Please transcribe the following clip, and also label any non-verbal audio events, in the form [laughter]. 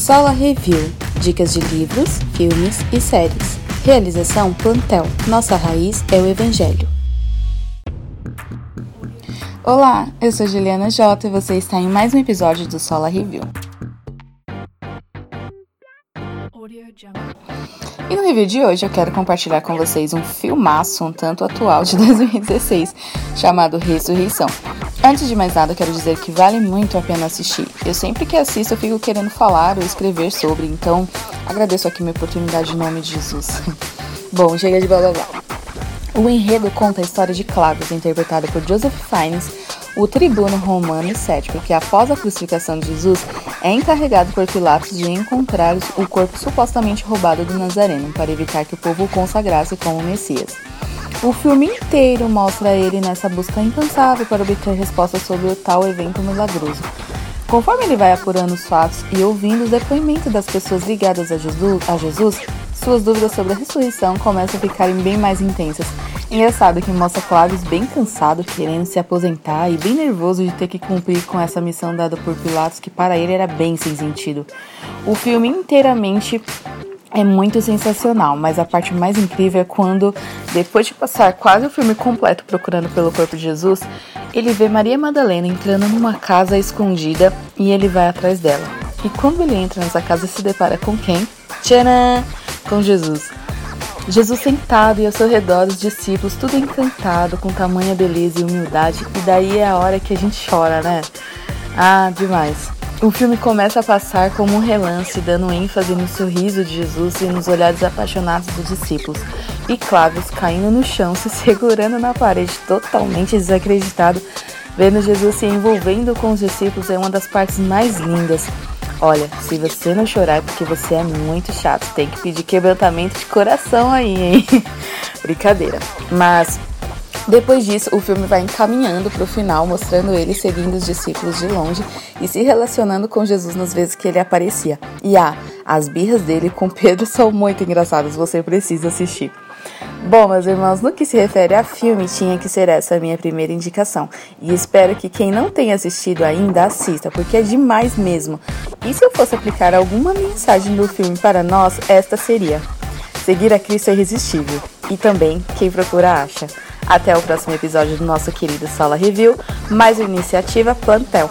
Sola Review Dicas de livros, filmes e séries. Realização Plantel. Nossa raiz é o Evangelho. Olá, eu sou Juliana Jota e você está em mais um episódio do Sola Review. E no review de hoje eu quero compartilhar com vocês um filmaço um tanto atual de [laughs] 2016 chamado Ressurreição. Antes de mais nada, quero dizer que vale muito a pena assistir. Eu sempre que assisto eu fico querendo falar ou escrever sobre, então agradeço aqui minha oportunidade em nome de Jesus. [laughs] Bom, chega de blá blá blá. O enredo conta a história de Cláudio, interpretado por Joseph Fiennes, o tribuno romano cético, que após a crucificação de Jesus é encarregado por Pilatos de encontrar o corpo supostamente roubado do Nazareno para evitar que o povo o consagrasse como Messias. O filme inteiro mostra ele nessa busca incansável para obter respostas sobre o tal evento milagroso. Conforme ele vai apurando os fatos e ouvindo os depoimentos das pessoas ligadas a Jesus, a Jesus suas dúvidas sobre a ressurreição começam a ficarem bem mais intensas. Engraçado que mostra Claves bem cansado, querendo se aposentar e bem nervoso de ter que cumprir com essa missão dada por Pilatos, que para ele era bem sem sentido. O filme inteiramente é muito sensacional, mas a parte mais incrível é quando, depois de passar quase o filme completo procurando pelo corpo de Jesus, ele vê Maria Madalena entrando numa casa escondida e ele vai atrás dela. E quando ele entra nessa casa, se depara com quem? Tcharam! Com Jesus. Jesus sentado e ao seu redor os discípulos, tudo encantado com tamanha beleza e humildade, e daí é a hora que a gente chora, né? Ah, demais. O filme começa a passar como um relance, dando ênfase no sorriso de Jesus e nos olhares apaixonados dos discípulos. E Clávios caindo no chão, se segurando na parede, totalmente desacreditado, vendo Jesus se envolvendo com os discípulos é uma das partes mais lindas. Olha, se você não chorar é porque você é muito chato. Tem que pedir quebrantamento de coração aí, hein? [laughs] Brincadeira. Mas depois disso, o filme vai encaminhando para o final, mostrando ele seguindo os discípulos de longe e se relacionando com Jesus nas vezes que ele aparecia. E ah, as birras dele com [laughs] Pedro são muito engraçadas, você precisa assistir. Bom, meus irmãos, no que se refere a filme, tinha que ser essa a minha primeira indicação. E espero que quem não tenha assistido ainda assista, porque é demais mesmo. E se eu fosse aplicar alguma mensagem do filme para nós, esta seria: Seguir a Cristo é irresistível. E também, quem procura acha. Até o próximo episódio do nosso querido Sala Review, mais uma iniciativa Plantel.